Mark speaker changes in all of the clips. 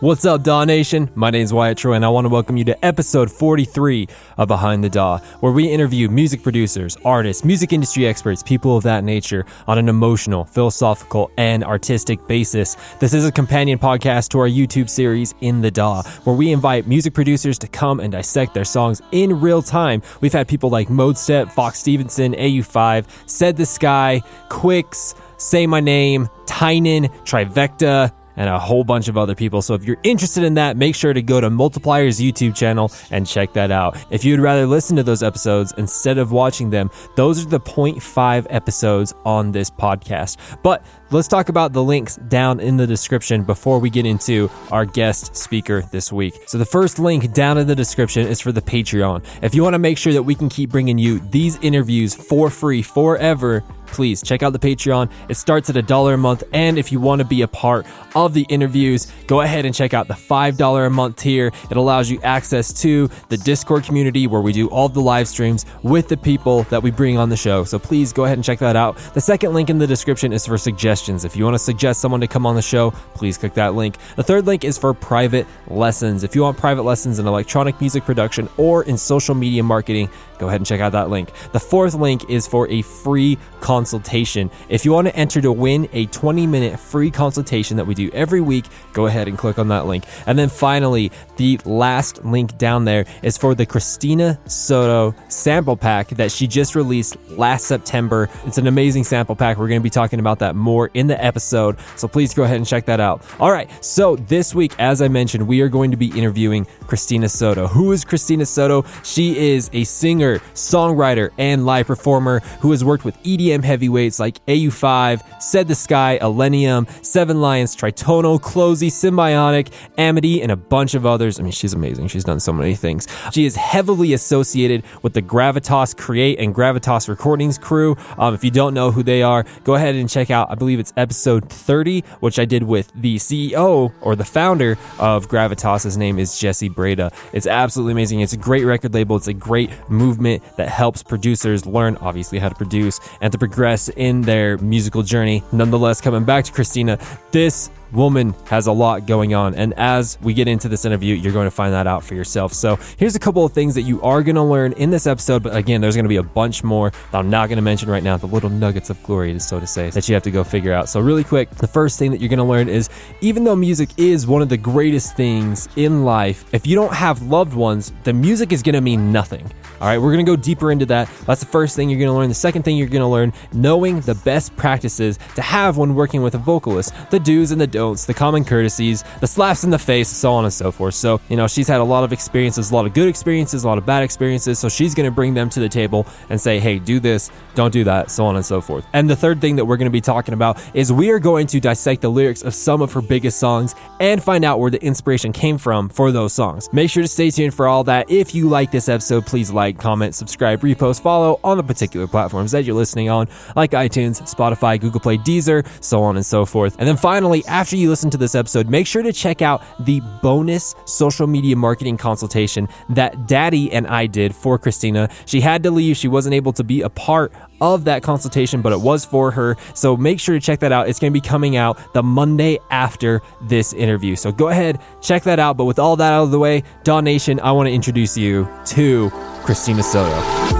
Speaker 1: What's up, Daw Nation? My name is Wyatt Troy, and I want to welcome you to episode 43 of Behind the Daw, where we interview music producers, artists, music industry experts, people of that nature on an emotional, philosophical, and artistic basis. This is a companion podcast to our YouTube series, In the Daw, where we invite music producers to come and dissect their songs in real time. We've had people like Modestep, Fox Stevenson, AU5, Said the Sky, Quix, Say My Name, Tynan, Trivecta, and a whole bunch of other people. So if you're interested in that, make sure to go to Multiplier's YouTube channel and check that out. If you'd rather listen to those episodes instead of watching them, those are the 0.5 episodes on this podcast. But let's talk about the links down in the description before we get into our guest speaker this week. So the first link down in the description is for the Patreon. If you want to make sure that we can keep bringing you these interviews for free forever, please check out the Patreon. It starts at a dollar a month. And if you want to be a part of the interviews, go ahead and check out the $5 a month tier. It allows you access to the Discord community where we do all the live streams with the people that we bring on the show. So please go ahead and check that out. The second link in the description is for suggestions. If you want to suggest someone to come on the show, please click that link. The third link is for private lessons. If you want private lessons in electronic music production or in social media marketing, go ahead and check out that link. The fourth link is for a free consultation. If you want to enter to win a 20 minute free consultation that we do every week, go ahead and click on that link. And then finally, the last link down there is for the Cristina Soto sample pack that she just released last September. It's an amazing sample pack. We're going to be talking about that more in the episode. So please go ahead and check that out. All right. So this week, as I mentioned, we are going to be interviewing Cristina Soto. Who is Cristina Soto? She is a singer, songwriter, and live performer who has worked with EDM heavyweights like AU5, Said the Sky, Illenium, Seven Lions, Tritonal, Closey, Symbionic, Amity, and a bunch of others. I mean, she's amazing. She's done so many things. She is heavily associated with the Gravitas Create and Gravitas Recordings crew. Um, if you don't know who they are, go ahead and check out, I believe it's episode 30, which I did with the CEO or the founder of Gravitas. His name is Jesse Breda. It's absolutely amazing. It's a great record label. It's a great movement that helps producers learn, obviously, how to produce and to progress in their musical journey. Nonetheless, coming back to Cristina, this woman has a lot going on. And as we get into this interview, you're going to find that out for yourself. So here's a couple of things that you are going to learn in this episode. But again, there's going to be a bunch more that I'm not going to mention right now, the little nuggets of glory, so to say, that you have to go figure out. So, really quick, the first thing that you're going to learn is even though music is one of the greatest things in life, if you don't have loved ones, the music is going to mean nothing. All right, we're going to go deeper into that. That's the first thing you're going to learn. The second thing you're going to learn, knowing the best practices to have when working with a vocalist, the do's and the the common courtesies, the slaps in the face, so on and so forth. So, you know, she's had a lot of experiences, a lot of good experiences, a lot of bad experiences. So she's going to bring them to the table and say, hey, do this, don't do that, so on and so forth. And the third thing that we're going to be talking about is we are going to dissect the lyrics of some of her biggest songs and find out where the inspiration came from for those songs. Make sure to stay tuned for all that. If you like this episode, please like, comment, subscribe, repost, follow on the particular platforms that you're listening on, like iTunes, Spotify, Google Play, Deezer, so on and so forth. And then finally, after you listen to this episode, make sure to check out the bonus social media marketing consultation that Daddy and I did for Cristina. She had to leave, she wasn't able to be a part of that consultation, but it was for her. So make sure to check that out. It's going to be coming out the Monday after this interview. So go ahead, check that out. But with all that out of the way, Daw Nation, I want to introduce you to Cristina Soto.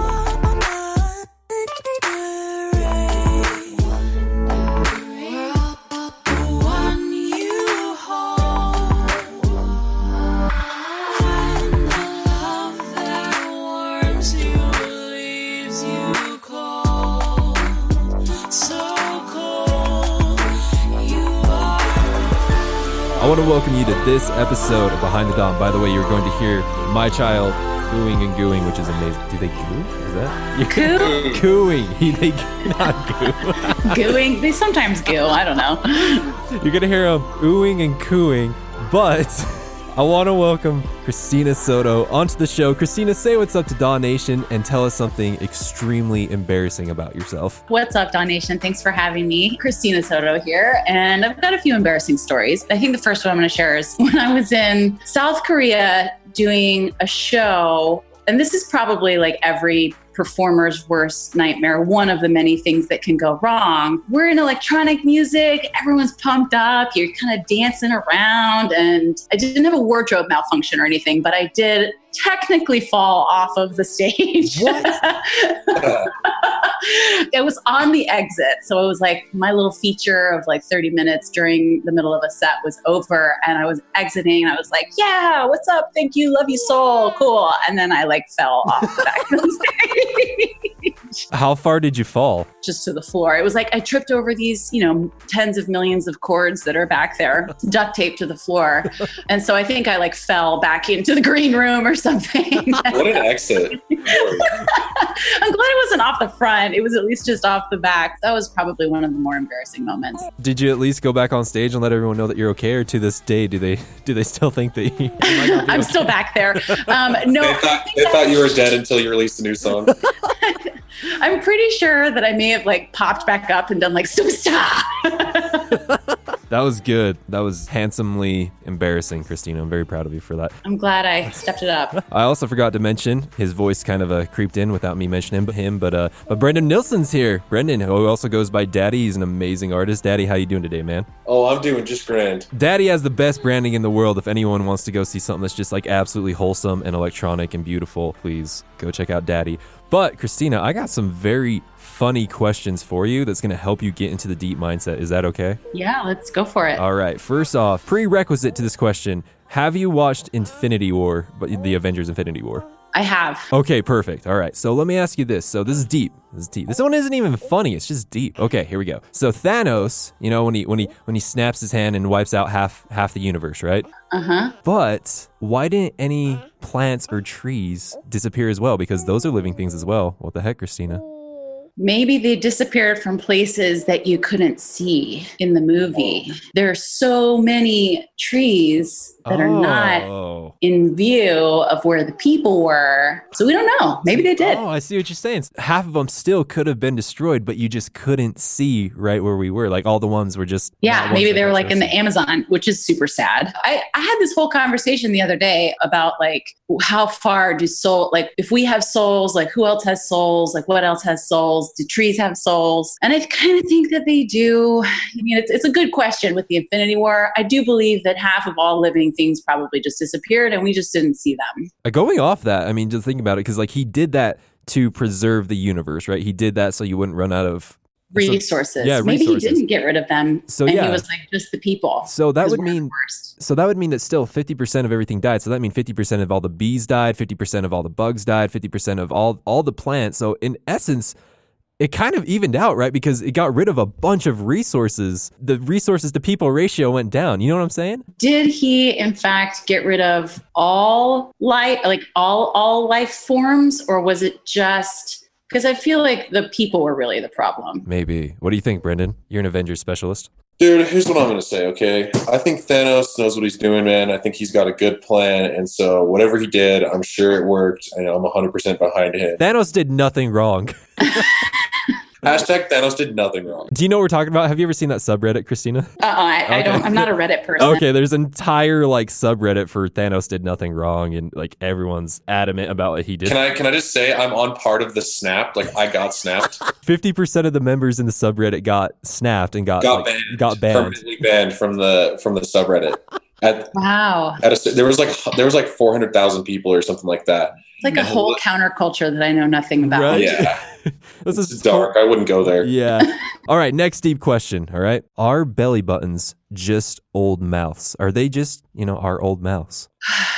Speaker 1: To welcome you to this episode of Behind the Daw. By the way, you're going to hear my child cooing and gooing, which is amazing. Do they goo? Is that
Speaker 2: you coo?
Speaker 1: cooing? He, they not
Speaker 2: goo. Gooing? They sometimes goo. I don't know.
Speaker 1: You're gonna hear them oohing and cooing, but I want to welcome Cristina Soto onto the show. Cristina, say what's up to Daw Nation and tell us something extremely embarrassing about yourself.
Speaker 2: What's up, Daw Nation? Thanks for having me. Cristina Soto here, and I've got a few embarrassing stories. I think the first one I'm going to share is when I was in South Korea doing a show, and this is probably like every performer's worst nightmare, one of the many things that can go wrong. We're in electronic music, everyone's pumped up, you're kind of dancing around. And I didn't have a wardrobe malfunction or anything, but I did technically fall off of the stage. it was on the exit. So it was like my little feature of like 30 minutes during the middle of a set was over and I was exiting and I was like, yeah, what's up? Thank you. Love you, soul. Cool. And then I like fell off back
Speaker 1: stage. How far did you fall?
Speaker 2: Just to the floor. It was like I tripped over these, you know, tens of millions of cords that are back there, duct taped to the floor. And so I think I like fell back into the green room or something.
Speaker 3: what an exit. I'm
Speaker 2: glad it wasn't off the front. It was at least just off the back. That was probably one of the more embarrassing moments.
Speaker 1: Did you at least go back on stage and let everyone know that you're okay? Or to this day, do they do they still think that you,
Speaker 2: I'm okay? still back there. Um, no,
Speaker 3: they thought, they thought you were dead until you released a new song.
Speaker 2: I'm pretty sure that I may have like popped back up and done like superstar.
Speaker 1: that was good. That was handsomely embarrassing, Cristina. I'm very proud of you for that.
Speaker 2: I'm glad I stepped it up.
Speaker 1: I also forgot to mention his voice kind of uh, creeped in without me mentioning him, but uh, but Brendan Nilsson's here. Brendan, who also goes by Daddy, he's an amazing artist. Daddy, how you doing today, man?
Speaker 3: Oh, I'm doing just grand.
Speaker 1: Daddy has the best branding in the world. If anyone wants to go see something that's just like absolutely wholesome and electronic and beautiful, please go check out Daddy. But Cristina, I got some very funny questions for you that's going to help you get into the deep mindset. Is that okay?
Speaker 2: Yeah, let's go for it.
Speaker 1: All right. First off, prerequisite to this question Have you watched Infinity War, but the Avengers Infinity War?
Speaker 2: I have.
Speaker 1: Okay, perfect. All right. So let me ask you this. So this is deep. This is deep. This one isn't even funny. It's just deep. Okay, here we go. So Thanos, you know when he when he when he snaps his hand and wipes out half half the universe, right?
Speaker 2: Uh-huh.
Speaker 1: But why didn't any plants or trees disappear as well? Because those are living things as well. What the heck, Cristina?
Speaker 2: Maybe they disappeared from places that you couldn't see in the movie. Oh. There are so many trees that oh. are not oh. in view of where the people were. So we don't know. Maybe they did.
Speaker 1: Oh, I see what you're saying. Half of them still could have been destroyed, but you just couldn't see right where we were. Like all the ones were just.
Speaker 2: Yeah, maybe they were like in the Amazon, which is super sad. I, I had this whole conversation the other day about like how far do soul, like if we have souls, like who else has souls? Like what else has souls? Do trees have souls? And I kind of think that they do. I mean, it's, it's a good question with the Infinity War. I do believe that half of all living things probably just disappeared and we just didn't see them.
Speaker 1: Uh, going off that, I mean, just think about it because like he did that to preserve the universe, right? He did that so you wouldn't run out of
Speaker 2: resources. So, yeah, maybe resources. he didn't get rid of them. So and yeah, he was like just the people.
Speaker 1: So that would mean so that would mean that still fifty percent of everything died. So that means fifty percent of all the bees died, fifty percent of all the bugs died, fifty percent of all all the plants. So in essence, it kind of evened out, right? Because it got rid of a bunch of resources. The resources to people ratio went down. You know what I'm saying?
Speaker 2: Did he in fact get rid of all life like all all life forms or was it just because I feel like the people were really the problem.
Speaker 1: Maybe. What do you think, Brendan? You're an Avengers specialist.
Speaker 3: Dude, here's what I'm going to say, okay? I think Thanos knows what he's doing, man. I think he's got a good plan. And so, whatever he did, I'm sure it worked. And I'm 100% behind him.
Speaker 1: Thanos did nothing wrong.
Speaker 3: Hashtag Thanos did nothing wrong.
Speaker 1: Do you know what we're talking about? Have you ever seen that subreddit, Cristina?
Speaker 2: Uh, I, okay. I don't. I'm not a Reddit person.
Speaker 1: okay, there's an entire like subreddit for Thanos did nothing wrong, and like everyone's adamant about what he did.
Speaker 3: Can I can I just say I'm on part of the snap? Like I got snapped.
Speaker 1: Fifty percent of the members in the subreddit got snapped and got got like, banned, got banned,
Speaker 3: permanently banned from the from the subreddit.
Speaker 2: At, wow.
Speaker 3: At a, there was like there was like 400,000 people or something like that.
Speaker 2: It's like a whole counterculture that I know nothing about. Right?
Speaker 3: Yeah. this is dark. I wouldn't go there.
Speaker 1: Yeah. all right. Next deep question. All right. Are belly buttons just old mouths? Are they just, you know, our old mouths?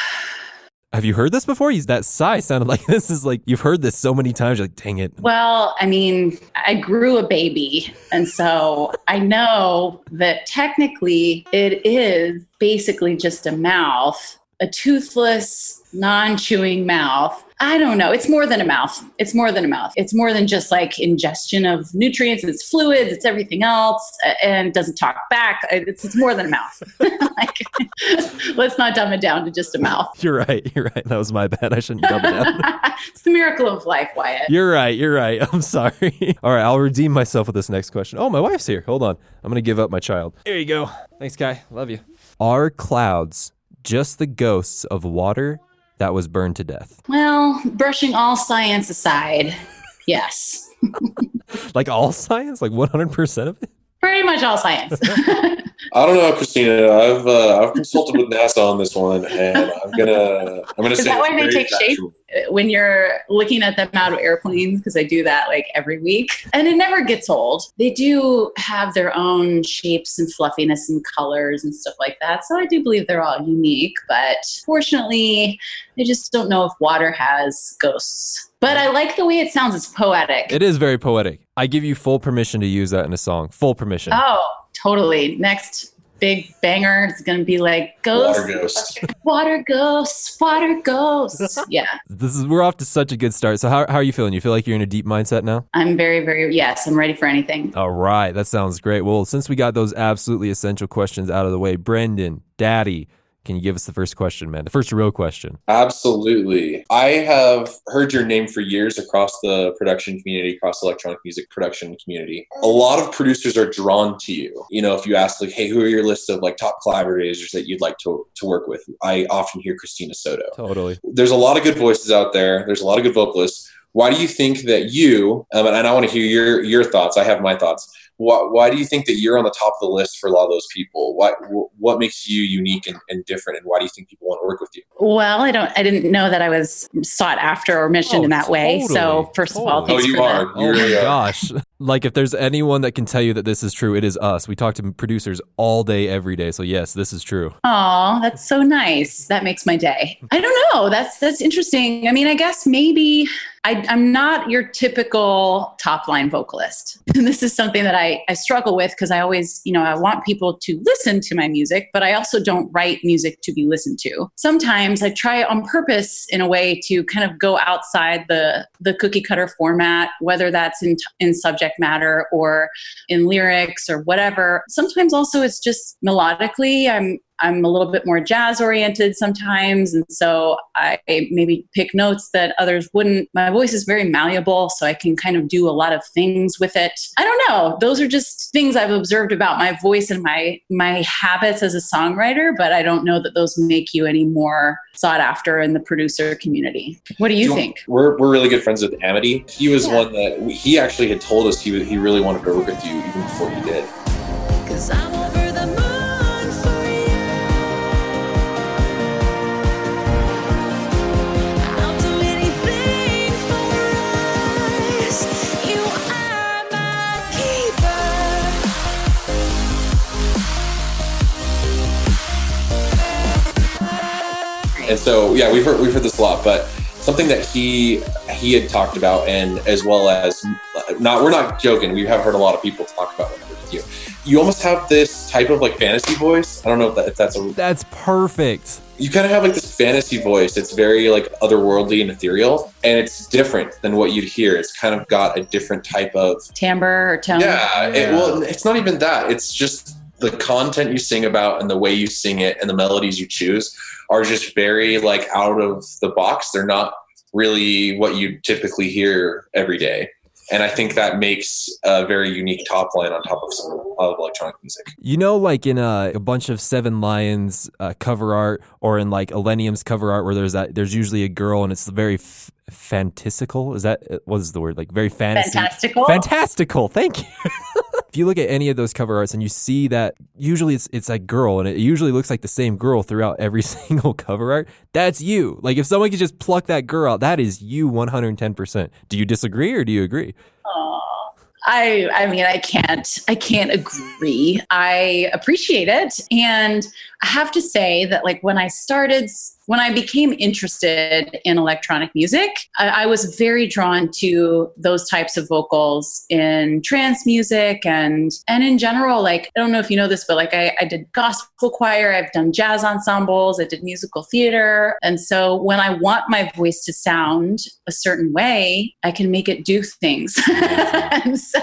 Speaker 1: Have you heard this before? That sigh sounded like this is like you've heard this so many times. You're like, dang it.
Speaker 2: Well, I mean, I grew a baby. And so I know that technically it is basically just a mouth, a toothless, non chewing mouth I don't know. It's more than a mouth. It's more than a mouth. It's more than just like ingestion of nutrients. It's fluids. It's everything else, and doesn't talk back. It's, it's more than a mouth. like, let's not dumb it down to just a mouth.
Speaker 1: You're right. You're right. That was my bad. I shouldn't dumb it down.
Speaker 2: it's the miracle of life, Wyatt.
Speaker 1: You're right. You're right. I'm sorry. All right. I'll redeem myself with this next question. Oh, my wife's here. Hold on. I'm gonna give up my child. Here you go. Thanks, Kai. Love you. Are clouds just the ghosts of water that was burned to death?
Speaker 2: Well, brushing all science aside, yes.
Speaker 1: like all science? Like 100% of it?
Speaker 2: Pretty much all science.
Speaker 3: I don't know, Cristina. I've uh, I've consulted with NASA on this one, and I'm gonna I'm gonna
Speaker 2: Is
Speaker 3: say
Speaker 2: that why they
Speaker 3: very
Speaker 2: take shape? when you're looking at them out of airplanes, because I do that like every week, and it never gets old. They do have their own shapes and fluffiness and colors and stuff like that. So I do believe they're all unique, but fortunately, I just don't know if water has ghosts. But I like the way it sounds. It's poetic.
Speaker 1: It is very poetic. I give you full permission to use that in a song. Full permission.
Speaker 2: oh, totally. Next big banger is going to be like ghosts.
Speaker 3: Water ghost.
Speaker 2: Water ghosts, water ghosts. Yeah,
Speaker 1: This is we're off to such a good start. So how, how are you feeling? You feel like you're in a deep mindset now?
Speaker 2: I'm very, very, yes, I'm ready for anything.
Speaker 1: All right, that sounds great. Well, since we got those absolutely essential questions out of the way, Brendan, Daddy, can you give us the first question, man? The first real question.
Speaker 3: Absolutely. I have heard your name for years across the production community, across the electronic music production community. A lot of producers are drawn to you. You know, if you ask like, hey, who are your list of like top collaborators that you'd like to, to work with? I often hear Cristina Soto.
Speaker 1: Totally.
Speaker 3: There's a lot of good voices out there. There's a lot of good vocalists. Why do you think that you, um, and I want to hear your your thoughts. I have my thoughts. Why, why do you think that you're on the top of the list for a lot of those people? What what makes you unique and, and different, and why do you think people want to work with you?
Speaker 2: Well, I don't. I didn't know that I was sought after or mentioned
Speaker 1: Oh,
Speaker 2: in that way. So
Speaker 1: totally,
Speaker 2: first of all,
Speaker 1: totally.
Speaker 3: Oh, you
Speaker 2: for
Speaker 3: are.
Speaker 2: that.
Speaker 1: Oh my
Speaker 3: You're, uh,
Speaker 1: gosh. Like if there's anyone that can tell you that this is true, it is us. We talk to producers all day, every day. So yes, this is true.
Speaker 2: Oh, that's so nice. That makes my day. I don't know. That's that's interesting. I mean, I guess maybe I, I'm not your typical top line vocalist. And this is something that I, I struggle with because I always, you know, I want people to listen to my music, but I also don't write music to be listened to. Sometimes I try on purpose in a way to kind of go outside the the cookie cutter format, whether that's in in subject matter or in lyrics or whatever. Sometimes also it's just melodically I'm I'm a little bit more jazz oriented sometimes and so I maybe pick notes that others wouldn't. My voice is very malleable so I can kind of do a lot of things with it. I don't know. Those are just things I've observed about my voice and my my habits as a songwriter, but I don't know that those make you any more sought after in the producer community. What do you
Speaker 3: Do
Speaker 2: think?
Speaker 3: We're, we're really good friends with Amity. He was
Speaker 2: Yeah.
Speaker 3: one that he actually had told us he he really wanted to work with you even before he did.
Speaker 4: Cause I'm
Speaker 3: And so, yeah, we've heard we've heard this a lot, but something that he he had talked about, and as well as not we're not joking. We have heard a lot of people talk about it with you. You almost have this type of like fantasy voice. I don't know if, that, if that's a.
Speaker 1: That's perfect.
Speaker 3: You kind of have like this fantasy voice. It's very like otherworldly and ethereal, and it's different than what you'd hear. It's kind of got a different type of
Speaker 2: Timbre or tone?
Speaker 3: yeah, It, well, it's not even that. It's just the content you sing about and the way you sing it and the melodies you choose are just very like out of the box. They're not really what you typically hear every day. And I think that makes a very unique top line on top of some of electronic music.
Speaker 1: You know, like in a, a bunch of Seven Lions uh, cover art, or in like Illenium's cover art, where there's that there's usually a girl and it's very f- fantastical. Is that what is the word? Like very fantasy.
Speaker 2: Fantastical.
Speaker 1: Fantastical. Thank you. if you look at any of those cover arts and you see that usually it's it's a girl and it usually looks like the same girl throughout every single cover art, that's you. Like if someone could just pluck that girl out, that is you 110%. Do you disagree or do you agree?
Speaker 2: I I mean I can't I can't agree. I appreciate it and I have to say that like when I started when I became interested in electronic music, I, I was very drawn to those types of vocals in trance music and and in general. Like I don't know if you know this, but like I, I did gospel choir, I've done jazz ensembles, I did musical theater, and so when I want my voice to sound a certain way, I can make it do things. and so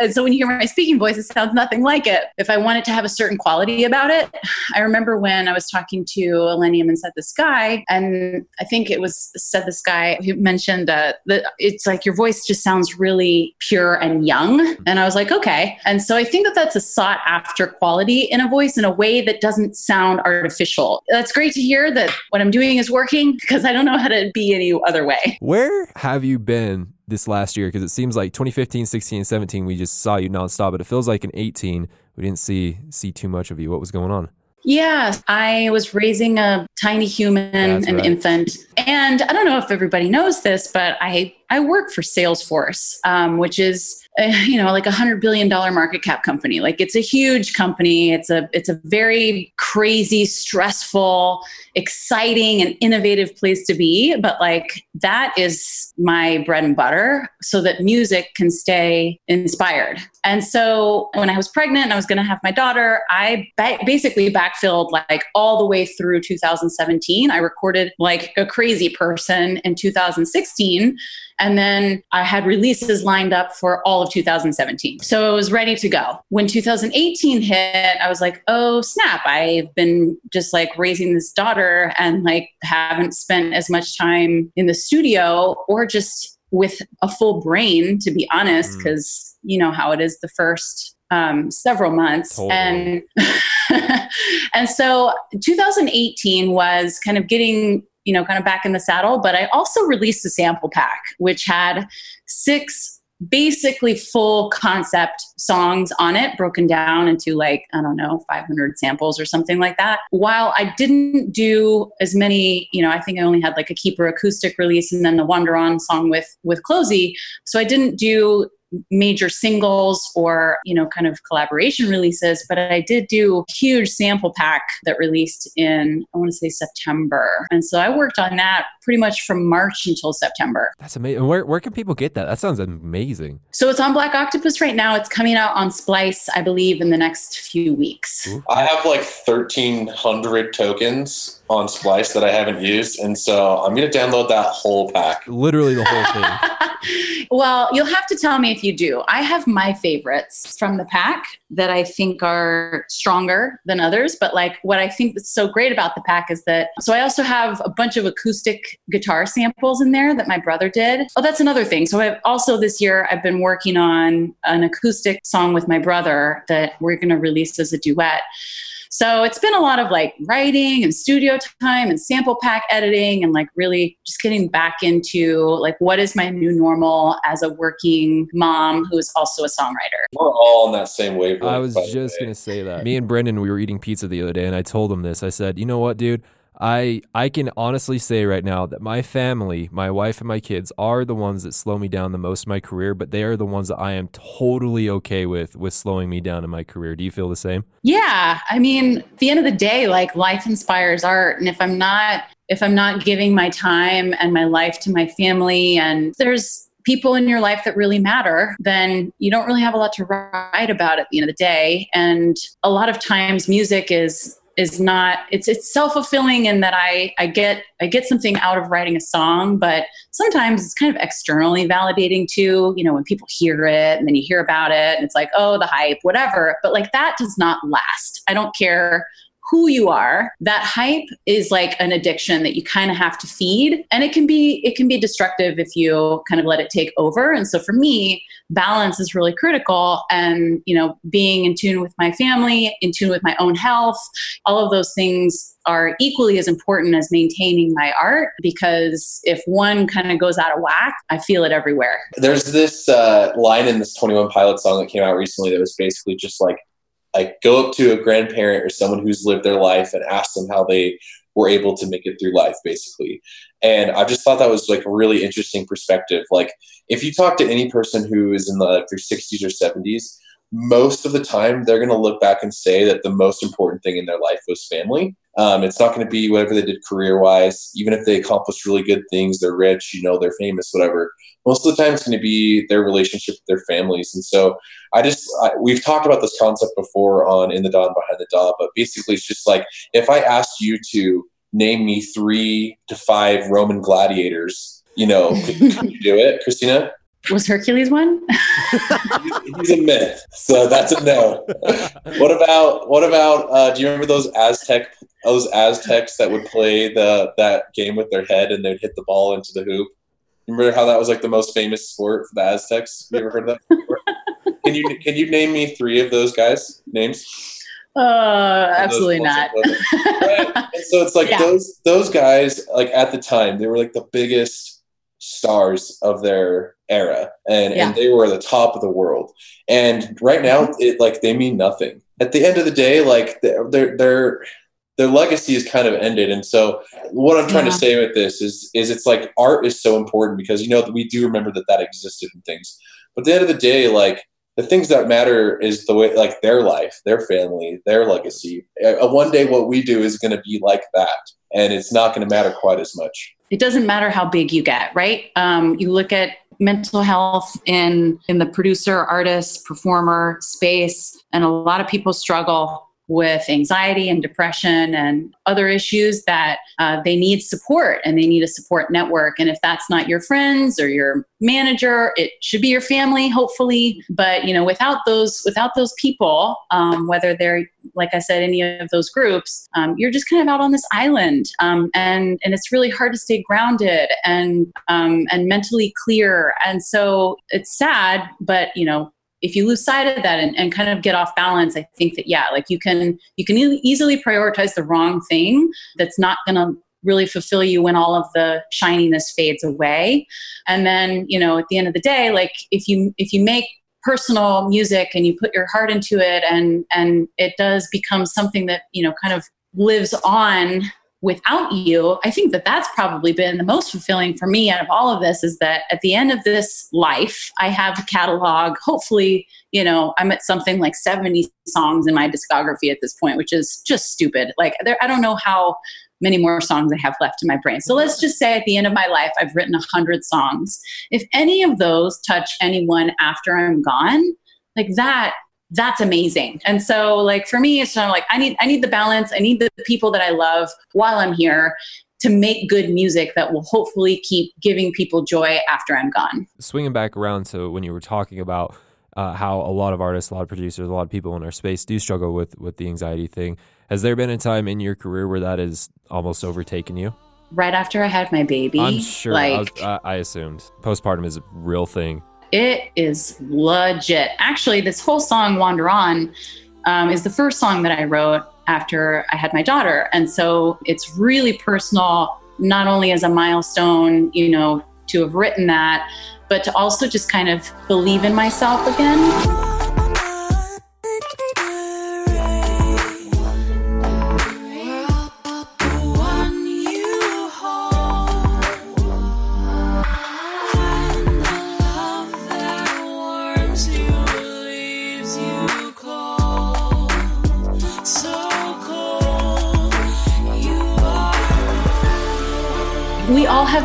Speaker 2: and so when you hear my speaking voice, it sounds nothing like it. If I want it to have a certain quality about it, I remember when I was talking to Illenium and Said the Sky, and I think it was Said the Sky who mentioned uh, that it's like your voice just sounds really pure and young. And I was like, okay. And so I think that that's a sought after quality in a voice in a way that doesn't sound artificial. That's great to hear that what I'm doing is working because I don't know how to be any other way.
Speaker 1: Where have you been this last year? Because it seems like 2015, 16, and 17, we just saw you nonstop, but it feels like in 18, we didn't see see too much of you. What was going on?
Speaker 2: Yeah, I was raising a tiny human, an
Speaker 1: right.
Speaker 2: infant, and I don't know if everybody knows this, but I I work for Salesforce, um, which is uh, you know like a hundred billion dollar market cap company. Like it's a huge company. It's a it's a very crazy, stressful, exciting, and innovative place to be. But like that is my bread and butter, so that music can stay inspired. And so when I was pregnant and I was going to have my daughter, I ba- basically backfilled like all the way through 2017. I recorded like a crazy person in 2016. And then I had releases lined up for all of 2017. So it was ready to go. When 2018 hit, I was like, oh, snap. I've been just like raising this daughter and like haven't spent as much time in the studio or just with a full brain, to be honest,
Speaker 1: Mm.
Speaker 2: because you know how it is the first um, several months.
Speaker 1: Totally.
Speaker 2: And and so 2018 was kind of getting you know kind of back in the saddle but i also released a sample pack which had six basically full concept songs on it broken down into like i don't know 500 samples or something like that. While i didn't do as many you know i think i only had like a keeper acoustic release and then the wander on song with with closey so i didn't do major singles or you know kind of collaboration releases but i did do a huge sample pack that released in i want to say september and so i worked on that pretty much from march until september
Speaker 1: That's amazing. Where, where can people get that? That sounds amazing.
Speaker 2: so it's on black octopus right now it's coming out on splice i believe in the next few weeks
Speaker 1: Ooh.
Speaker 3: I have like 1,300 tokens on Splice that I haven't used. And so I'm going to download that whole pack.
Speaker 1: Literally the whole thing.
Speaker 2: well, you'll have to tell me if you do. I have my favorites from the pack that I think are stronger than others. But like what I think that's so great about the pack is that so I also have a bunch of acoustic guitar samples in there that my brother did. Oh, that's another thing. So I've also this year I've been working on an acoustic song with my brother that we're going to release as a duet. So it's been a lot of like writing and studio time and sample pack editing and like really just getting back into like what is my new normal as a working mom who is also a songwriter.
Speaker 3: We're all on that same wavelength.
Speaker 1: I was just gonna say that. Me and Brendan, we were eating pizza the other day, and I told him this. I said, "You know what, dude? I I can honestly say right now that my family, my wife and my kids, are the ones that slow me down the most in my career. But they are the ones that I am totally okay with with slowing me down in my career. Do you feel the same?
Speaker 2: Yeah, I mean, at the end of the day, like life inspires art, and if I'm not if I'm not giving my time and my life to my family, and there's people in your life that really matter, then you don't really have a lot to write about at the end of the day. And a lot of times, music is is not it's it's self-fulfilling in that I I get I get something out of writing a song, but sometimes it's kind of externally validating too, you know, when people hear it and then you hear about it and it's like, oh, the hype, whatever. But like that does not last. I don't care who you are that hype is like an addiction that you kind of have to feed. And it can be it can be destructive if you kind of let it take over. And so for me balance is really critical. And you know being in tune with my family in tune with my own health all of those things are equally as important as maintaining my art. Because if one kind of goes out of whack i feel it everywhere.
Speaker 3: There's this uh, line in this 21 Pilot song that came out recently that was basically just like, like go up to a grandparent or someone who's lived their life and ask them how they were able to make it through life, basically. And I just thought that was like a really interesting perspective. Like, if you talk to any person who is in the, like, their 60s or 70s, most of the time they're going to look back and say that the most important thing in their life was family. Um, it's not going to be whatever they did career wise, even if they accomplished really good things, they're rich, you know, they're famous, whatever. Most of the time, it's going to be their relationship with their families. And so, I just, I, we've talked about this concept before on In the Daw Behind the Daw, but basically, it's just like if I asked you to name me three to five Roman gladiators, you know, could, could you do it, Cristina?
Speaker 2: Was Hercules one?
Speaker 3: he's, he's a myth, so that's a no. what about what about? Uh, do you remember those Aztec those Aztecs that would play the that game with their head and they'd hit the ball into the hoop? Remember how that was like the most famous sport for the Aztecs? You ever heard of that? Can you can you name me three of those guys' names?
Speaker 2: Uh, absolutely not.
Speaker 3: Right? So it's like
Speaker 2: Yeah.
Speaker 3: those those guys like at the time they were like the biggest stars of their era and
Speaker 2: Yeah.
Speaker 3: and they were the top of the world. And right now it like they mean nothing. At the end of the day like their their their, their legacy is kind of ended. And so what i'm trying
Speaker 2: Yeah.
Speaker 3: to say with this is is it's like art is so important because you know we do remember that that existed and things. But at the end of the day like the things that matter is the way like their life their family their legacy. Uh, one day what we do is going to be like that and it's not going to matter quite as much.
Speaker 2: It doesn't matter how big you get, right? Um, you look at mental health in in the producer, artist, performer space, and a lot of people struggle with anxiety and depression and other issues that uh, they need support and they need a support network. And if that's not your friends or your manager, it should be your family, hopefully. But you know, without those without those people, um, whether they're like I said, any of those groups, um, you're just kind of out on this island, um, and and it's really hard to stay grounded and um, and mentally clear. And so it's sad, but you know, if you lose sight of that and, and kind of get off balance, I think that yeah, like you can you can e- easily prioritize the wrong thing that's not going to really fulfill you when all of the shininess fades away. And then you know at the end of the day like if you if you make personal music and you put your heart into it and and it does become something that you know kind of lives on without you i think that that's probably been the most fulfilling for me out of all of this is that at the end of this life i have a catalog hopefully you know i'm at something like 70 songs in my discography at this point which is just stupid like there i don't know how many more songs I have left in my brain. So let's just say at the end of my life, I've written 100 songs. If any of those touch anyone after I'm gone, like that, that's amazing. And so like for me, it's kind of like I need I need the balance. I need the people that I love while I'm here to make good music that will hopefully keep giving people joy after I'm gone.
Speaker 1: Swinging back around to when you were talking about uh, how a lot of artists, a lot of producers, a lot of people in our space do struggle with with the anxiety thing. Has there been a time in your career where that has almost overtaken you?
Speaker 2: Right after I had my baby,
Speaker 1: I'm sure. I, was, I, I assumed postpartum is a real thing.
Speaker 2: It is legit. Actually, this whole song, Wander On, um, is the first song that I wrote after I had my daughter. And so it's really personal, not only as a milestone, you know, to have written that, but to also just kind of believe in myself again.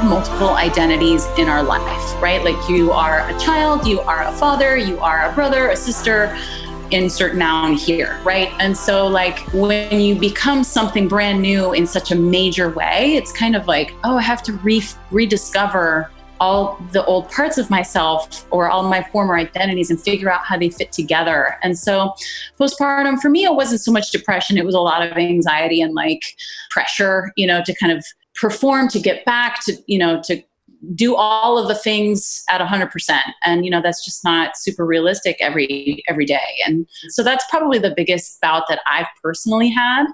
Speaker 2: Multiple identities in our life, right? Like you are a child, you are a father, you are a brother, a sister, insert noun here, right? And so, like, when you become something brand new in such a major way, it's kind of like, oh, I have to re- rediscover all the old parts of myself or all my former identities and figure out how they fit together. And so, postpartum for me, it wasn't so much depression, it was a lot of anxiety and like pressure, you know, to kind of perform to get back to you know to do all of the things at 100% and you know that's just not super realistic every every day. And so that's probably the biggest bout that i've personally had.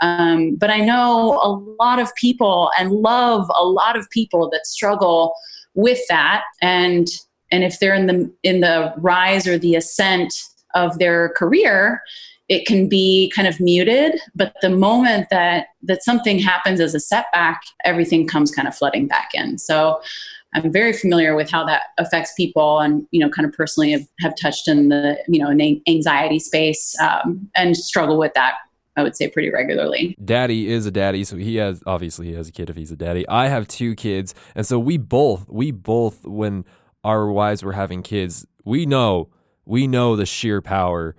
Speaker 2: Um, but i know a lot of people and love a lot of people that struggle with that. And and if they're in the in the rise or the ascent of their career it can be kind of muted but the moment that that something happens as a setback everything comes kind of flooding back in so i'm very familiar with how that affects people and you know kind of personally have, have touched in the you know in anxiety space um, and struggle with that i would say pretty regularly
Speaker 1: Daddy is a daddy, so he has obviously he has a kid if he's a daddy. I have two kids, and so we both we both when our wives were having kids, we know we know the sheer power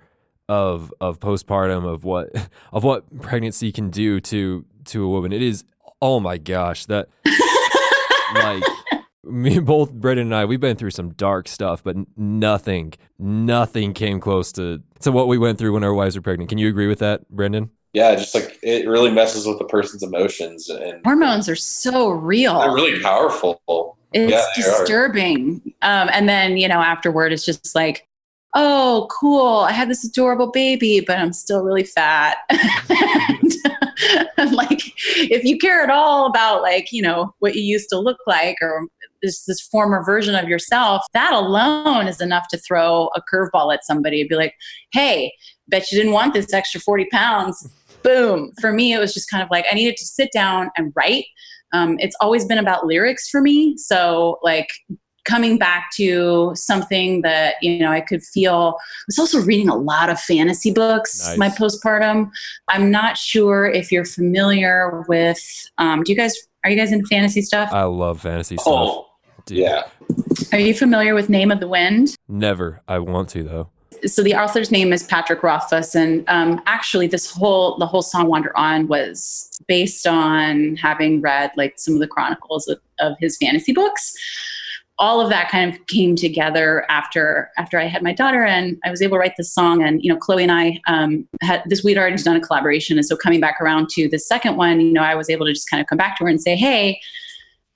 Speaker 1: of of postpartum of what of what pregnancy can do to to a woman. It is oh my gosh that like me both Brendan and I we've been through some dark stuff, but nothing, nothing came close to to what we went through when our wives were pregnant. Can you agree with that, Brendan?
Speaker 3: Yeah, just like it really messes with the person's emotions and
Speaker 2: Hormones are so real.
Speaker 3: they're really powerful.
Speaker 2: It's
Speaker 3: Yeah,
Speaker 2: disturbing. Um, and then, you know, afterward, it's just like, oh, cool. I had this adorable baby, but I'm still really fat. and, like, if you care at all about, like, you know, what you used to look like or this, this former version of yourself, that alone is enough to throw a curveball at somebody and be like, hey, bet you didn't want this extra 40 pounds. Boom. For me, it was just kind of like I needed to sit down and write um, it's always been about lyrics for me so like coming back to something that you know i could feel i was also reading a lot of fantasy books
Speaker 1: Nice.
Speaker 2: my postpartum i'm not sure if you're familiar with um, do you guys are you guys in fantasy stuff
Speaker 1: I love fantasy stuff.
Speaker 3: Oh,
Speaker 1: dude.
Speaker 3: yeah.
Speaker 2: are you familiar with name of the wind
Speaker 1: Never. I want to though.
Speaker 2: so the author's name is Patrick Rothfuss, and um, actually, this whole the whole song "Wander On" was based on having read like some of the chronicles of, of his fantasy books. All of that kind of came together after after I had my daughter, and I was able to write this song. And you know, Chloe and I um, had this. We'd already done a collaboration, and so coming back around to the second one, you know, I was able to just kind of come back to her and say, "Hey,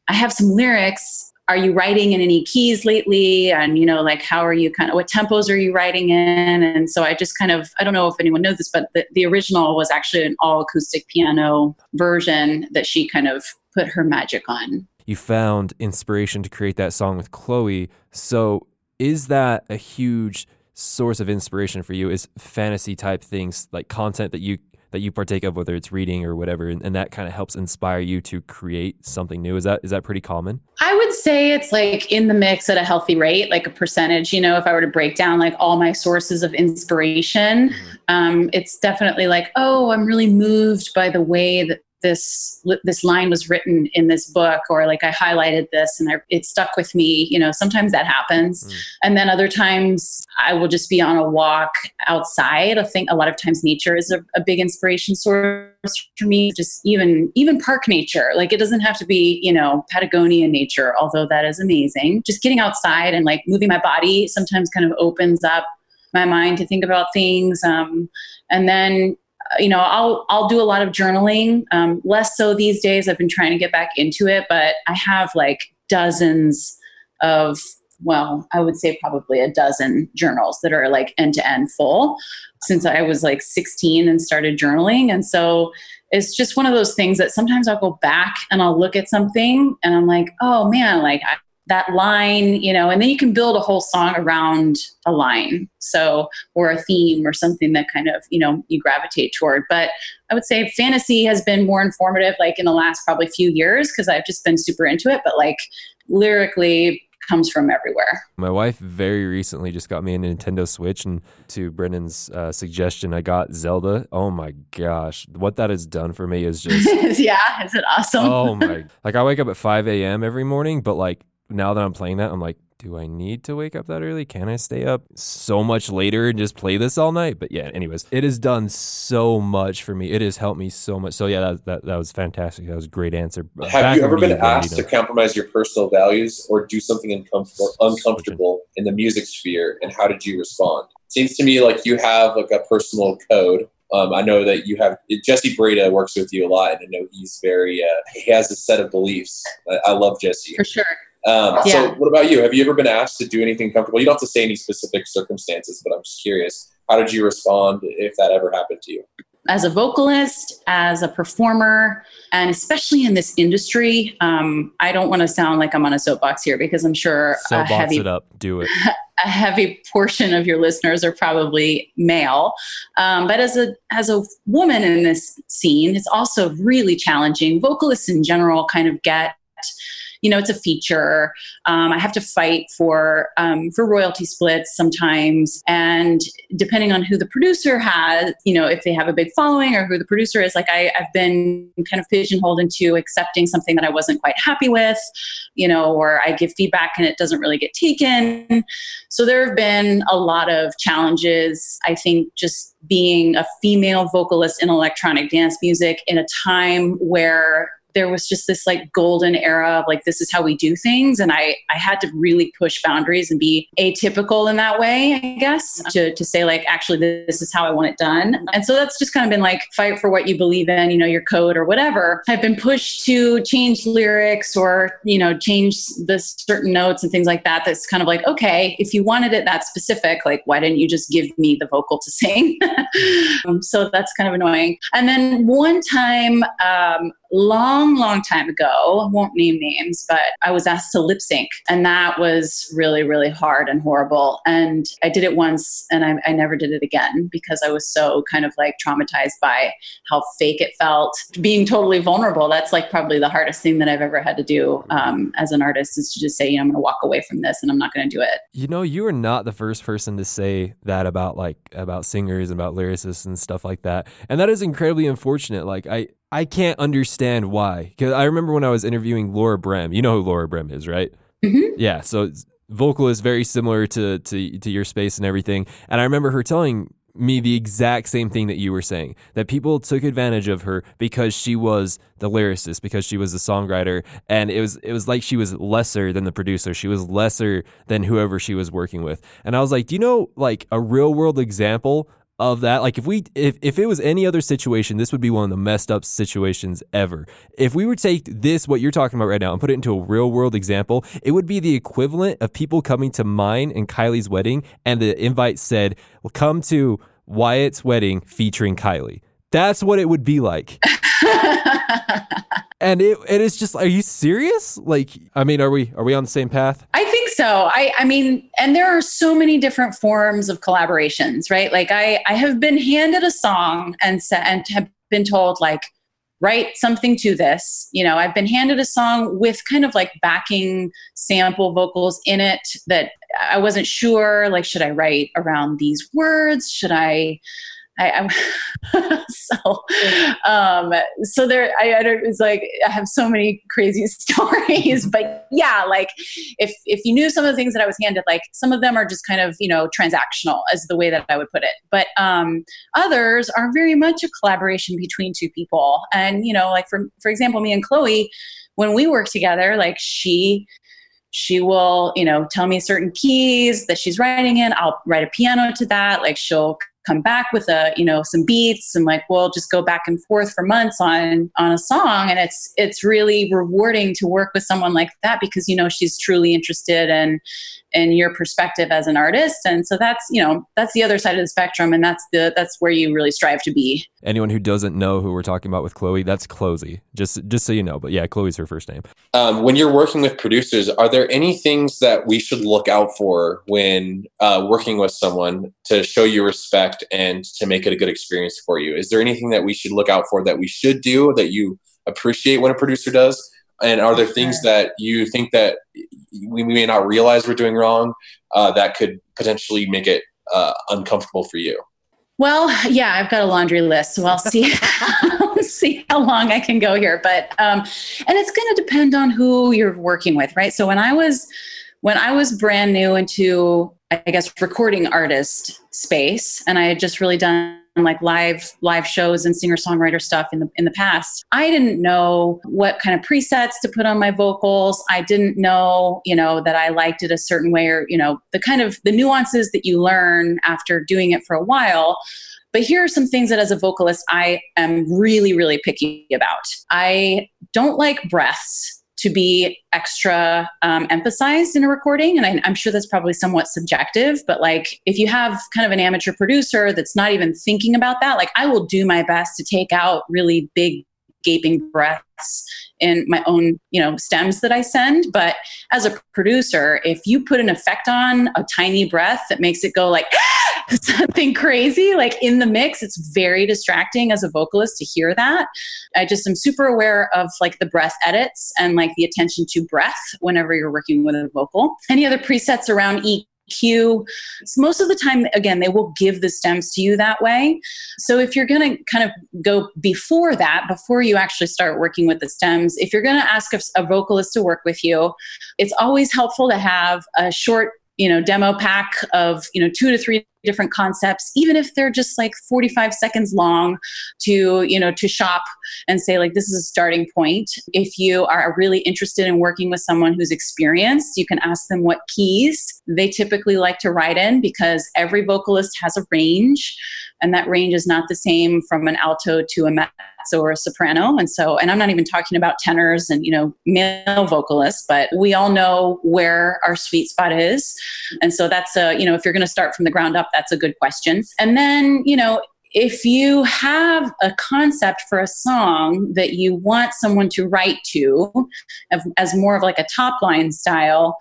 Speaker 2: I have some lyrics. Are you writing in any keys lately? And you know, like how are you kind of what tempos are you writing in? And so I just kind of I don't know if anyone knows this, but the, the original was actually an all acoustic piano version that she kind of put her magic on.
Speaker 1: You found inspiration to create that song with Chloe. So is that a huge source of inspiration for you? Is fantasy type things like content that you that you partake of, whether it's reading or whatever, and, and that kind of helps inspire you to create something new? Is that is that pretty common?
Speaker 2: I would say it's like in the mix at a healthy rate, like a percentage. You know, if I were to break down like all my sources of inspiration, um, it's definitely like, oh, I'm really moved by the way that this this line was written in this book, or like I highlighted this and I, it stuck with me. You know, sometimes that happens,
Speaker 1: Mm.
Speaker 2: and then other times I will just be on a walk outside. I think a lot of times nature is a, a big inspiration source for me. Just even even park nature, like it doesn't have to be you know Patagonia nature, although that is amazing. Just getting outside and like moving my body sometimes kind of opens up my mind to think about things. Um, and then you know I'll I'll do a lot of journaling. Um, less so these days. I've been trying to get back into it, but I have like dozens of well, I would say probably a dozen journals that are like end to end full since I was like 16 and started journaling. And so it's just one of those things that sometimes I'll go back and I'll look at something and I'm like, oh man, like I, that line, you know, and then you can build a whole song around a line. So, or a theme or something that kind of, you know, you gravitate toward. But I would say fantasy has been more informative like in the last probably few years because I've just been super into it. But like lyrically, comes from everywhere.
Speaker 1: My wife very recently just got me a Nintendo Switch, and to Brendan's uh, suggestion, I got Zelda. Oh my gosh, what that has done for me is just
Speaker 2: yeah, is it awesome?
Speaker 1: oh my! Like I wake up at five a.m. every morning, but like now that I'm playing that, I'm like, do I need to wake up that early? Can I stay up so much later and just play this all night? But yeah, anyways, it has done so much for me. It has helped me so much. So yeah, that that, that was fantastic. That was a great answer.
Speaker 3: Have
Speaker 1: Back
Speaker 3: you ever been asked to compromise your personal values or do something uncomfortable, uncomfortable in the music sphere, and how did you respond? Seems to me like you have like a personal code. Um, I know that you have Jesse Breda works with you a lot, and I know he's very uh, he has a set of beliefs. I, I love Jesse.
Speaker 2: For sure.
Speaker 3: Um,
Speaker 2: Yeah.
Speaker 3: So, what about you? Have you ever been asked to do anything comfortable? You don't have to say any specific circumstances, but I'm just curious. How did you respond if that ever happened to you?
Speaker 2: as a vocalist, as a performer, and especially in this industry, um, I don't want to sound like I'm on a soapbox here because I'm sure
Speaker 1: So
Speaker 2: a heavy,
Speaker 1: it up. Do it.
Speaker 2: a heavy portion of your listeners are probably male. Um, but as a as a woman in this scene, it's also really challenging. Vocalists in general kind of get you know it's a feature. Um, i have to fight for um, for royalty splits sometimes. And depending on who the producer has you know if they have a big following or who the producer is like I, i've been kind of pigeonholed into accepting something that i wasn't quite happy with you know or i give feedback and it doesn't really get taken. So there have been a lot of challenges. I think just being a female vocalist in electronic dance music in a time where there was just this like golden era of like this is how we do things and i i had to really push boundaries and be atypical in that way i guess to, to say like actually this is how i want it done. And so that's just kind of been like fight for what you believe in you know your code or whatever. I've been pushed to change lyrics or you know change the certain notes and things like that that's kind of like okay if you wanted it that specific like why didn't you just give me the vocal to sing? Um, so that's kind of annoying. And then one time um, long, long time ago, won't name names, but I was asked to lip sync. And that was really, really hard and horrible. And I did it once and I, I never did it again because I was so kind of like traumatized by how fake it felt. Being totally vulnerable, that's like probably the hardest thing that I've ever had to do um, as an artist is to just say, you know, I'm going to walk away from this and I'm not going to do it.
Speaker 1: You know, you are not the first person to say that about like about singers and about lyricists and stuff like that. And that is incredibly unfortunate. Like I I can't understand why. Cuz I remember when I was interviewing Laura Brehm. You know who Laura Brehm is, right?
Speaker 2: Mhm.
Speaker 1: Yeah, so vocal is very similar to to to your space and everything. And I remember her telling me the exact same thing that you were saying that people took advantage of her because she was the lyricist because she was the songwriter and it was it was like she was lesser than the producer she was lesser than whoever she was working with and i was like do you know like a real world example of that like if we if, if it was any other situation this would be one of the messed up situations ever. If we were to take this what you're talking about right now and put it into a real world example it would be the equivalent of people coming to mine and kylie's wedding and the invite said well come to wyatt's wedding featuring kylie. That's what it would be like and it it is just are you serious like i mean are we are we on the same path
Speaker 2: I think so. I, I mean, and there are so many different forms of collaborations, right? Like I, I have been handed a song and and have been told like, write something to this. You know, I've been handed a song with kind of like backing sample vocals in it that I wasn't sure. Like, should I write around these words? Should I? I, I so um so there I, I don't it's like I have so many crazy stories but yeah like if if you knew some of the things that I was handed like some of them are just kind of you know transactional as the way that I would put it. But um others are very much a collaboration between two people. And you know like for for example me and Chloe when we work together like she she will you know tell me certain keys that she's writing in. I'll write a piano to that. Like she'll come back with a you know some beats and like we'll just go back and forth for months on on a song. And it's it's really rewarding to work with someone like that because you know she's truly interested in in your perspective as an artist and so that's you know that's the other side of the spectrum and that's the that's where you really strive to be
Speaker 1: anyone who doesn't know who we're talking about with chloe that's chloe just just so you know but yeah chloe's her first name
Speaker 3: Um, when you're working with producers, are there any things that we should look out for when uh, working with someone to show you respect and to make it a good experience for you? Is there anything that we should look out for that we should do that you appreciate when a producer does? And are there things that you think that we may not realize we're doing wrong uh, that could potentially make it uh, uncomfortable for you?
Speaker 2: Well, yeah, I've got a laundry list, so I'll see see how long I can go here. But um, and it's going to depend on who you're working with, right? So when I was when I was brand new into I guess recording artist space, and I had just really done like live live shows and singer songwriter stuff in the in the past. I didn't know what kind of presets to put on my vocals. I didn't know you know that i liked it a certain way or you know the kind of the nuances that you learn after doing it for a while. But here are some things that as a vocalist i am really really picky about. I don't like breaths to be extra um, emphasized in a recording. And I, I'm sure that's probably somewhat subjective, but like if you have kind of an amateur producer that's not even thinking about that, like I will do my best to take out really big gaping breaths in my own you know stems that i send but as a producer if you put an effect on a tiny breath that makes it go like something crazy like in the mix it's very distracting as a vocalist to hear that. I just am super aware of like the breath edits and like the attention to breath whenever you're working with a vocal. Any other presets around EQ so most of the time again they will give the stems to you that way. So if you're going to kind of go before that before you actually start working with the stems if you're going to ask a, a vocalist to work with you it's always helpful to have a short you know demo pack of you know two to three different concepts even if they're just like 45 seconds long to you know to shop and say like this is a starting point. If you are really interested in working with someone who's experienced you can ask them what keys they typically like to write in because every vocalist has a range and that range is not the same from an alto to a mezzo or a soprano. And so and i'm not even talking about tenors and you know male vocalists but we all know where our sweet spot is. And so that's a you know if you're going to start from the ground up that's a good question. And then you know if you have a concept for a song that you want someone to write to as- as more of like a top line style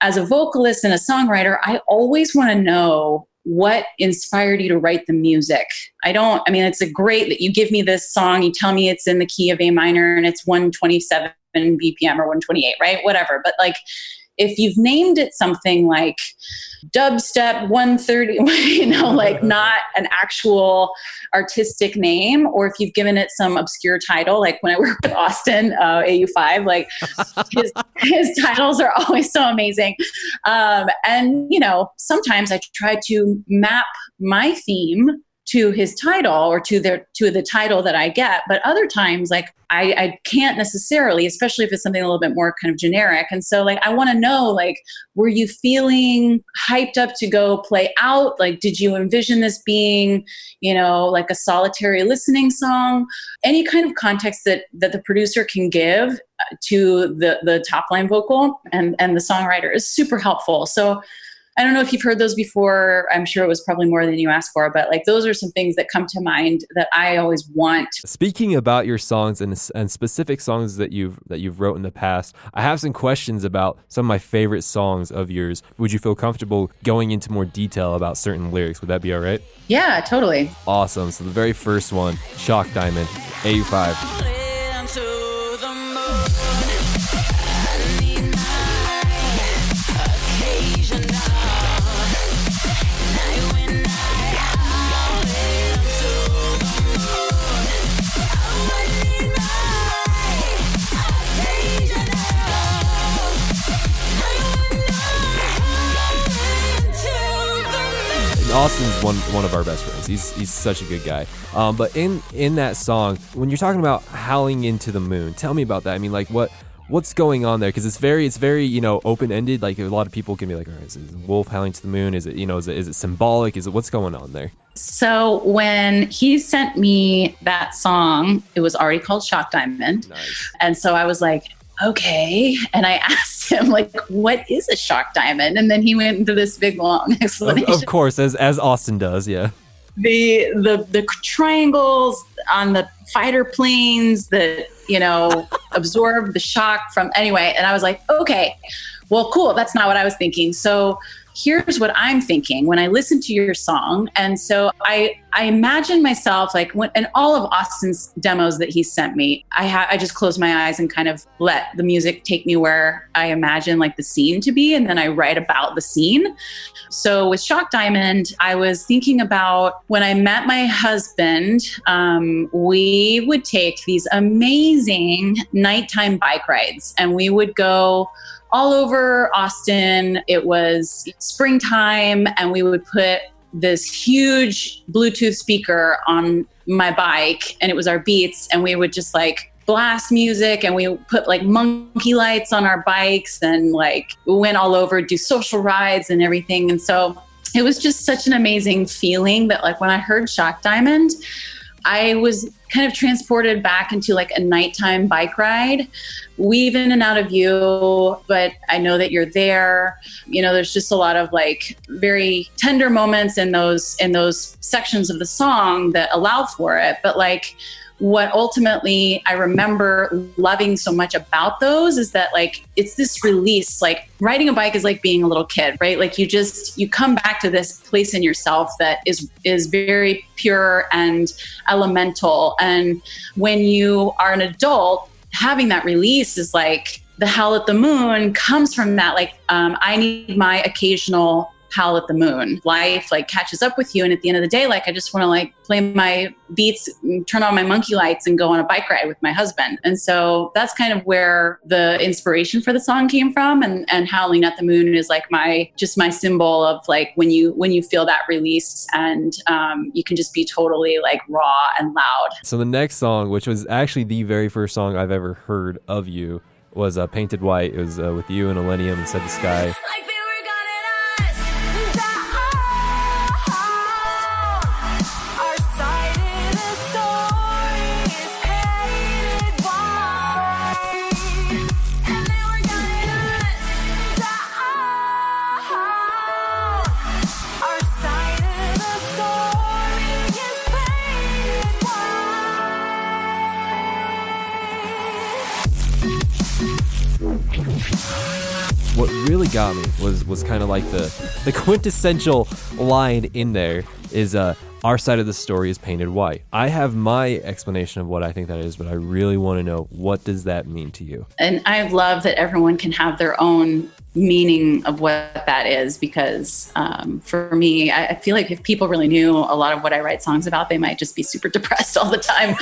Speaker 2: as a vocalist and a songwriter i always want to know what inspired you to write the music? I don't i mean it's a great that you give me this song you tell me it's in the key of a minor and it's 127 bpm or 128 right? Whatever but like if you've named it something like dubstep 130 you know like not an actual artistic name or if you've given it some obscure title like when i work with austin uh, au5 like his, his titles are always so amazing. Um, and you know sometimes i try to map my theme to his title or to the to the title that I get. But other times, like I, I can't necessarily, especially if it's something a little bit more kind of generic. And so, like, I want to know, like, were you feeling hyped up to go play out? Like, did you envision this being, you know, like a solitary listening song? Any kind of context that that the producer can give uh, to the the top line vocal and and the songwriter is super helpful. So I don't know if you've heard those before. I'm sure it was probably more than you asked for, but like those are some things that come to mind that I always want.
Speaker 1: Speaking about your songs and, and specific songs that you've that you've wrote in the past, I have some questions about some of my favorite songs of yours. Would you feel comfortable going into more detail about certain lyrics? Would that be all right?
Speaker 2: Yeah, totally.
Speaker 1: Awesome. So the very first one, Shock Diamond, AU5. Austin's one one of our best friends. He's he's such a good guy. Um, but in in that song, when you're talking about howling into the moon, tell me about that. I mean, like what what's going on there? Because it's very it's very you know open ended. Like a lot of people can be like, all right, is it wolf howling to the moon? Is it you know is it, is it symbolic? Is it what's going on there?
Speaker 2: So when he sent me that song, it was already called Shock Diamond.
Speaker 1: Nice.
Speaker 2: And so I was like, okay. And I asked him, like, what is a shock diamond? And then he went into this big long
Speaker 1: Of,
Speaker 2: explanation.
Speaker 1: of course, as as Austin does, yeah.
Speaker 2: the the the triangles on the fighter planes that you know absorb the shock from anyway and i was like okay well cool that's not what i was thinking so here's what i'm thinking when i listen to your song. And so i i imagine myself like when in all of austin's demos that he sent me i ha- i just close my eyes and kind of let the music take me where i imagine like the scene to be. And then i write about the scene. So with Shock Diamond, I was thinking about when I met my husband, um, we would take these amazing nighttime bike rides and we would go all over Austin. It was springtime and we would put this huge Bluetooth speaker on my bike and it was our beats and we would just like blast music and we put like monkey lights on our bikes and like we went all over do social rides and everything and so it was just such an amazing feeling that like when i heard shock diamond i was kind of transported back into like a nighttime bike ride. Weave in and out of you but i know that you're there. You know there's just a lot of like very tender moments in those in those sections of the song that allow for it. But like what ultimately I remember loving so much about those is that like it's this release like riding a bike is like being a little kid right? Like you just you come back to this place in yourself that is is very pure and elemental. And when you are an adult having that release is like the hell at the moon comes from that. Like um, I need my occasional howl at the moon. Life like catches up with you. And at the end of the day, like I just want to like play my beats, turn on my monkey lights and go on a bike ride with my husband. And so that's kind of where the inspiration for the song came from. And, and howling at the moon is like my, just my symbol of like when you, when you feel that release and um, you can just be totally like raw and loud.
Speaker 1: So the next song, which was actually the very first song I've ever heard of you, was uh, "Painted White." It was uh, with you and Illenium and "Said the Sky." Really got me was was kind of like the the quintessential line in there is uh our side of the story is painted white. I have my explanation of what I think that is, but I really want to know what does that mean to you?
Speaker 2: and I love that everyone can have their own meaning of what that is because um, for me, I, I feel like if people really knew a lot of what I write songs about, they might just be super depressed all the time.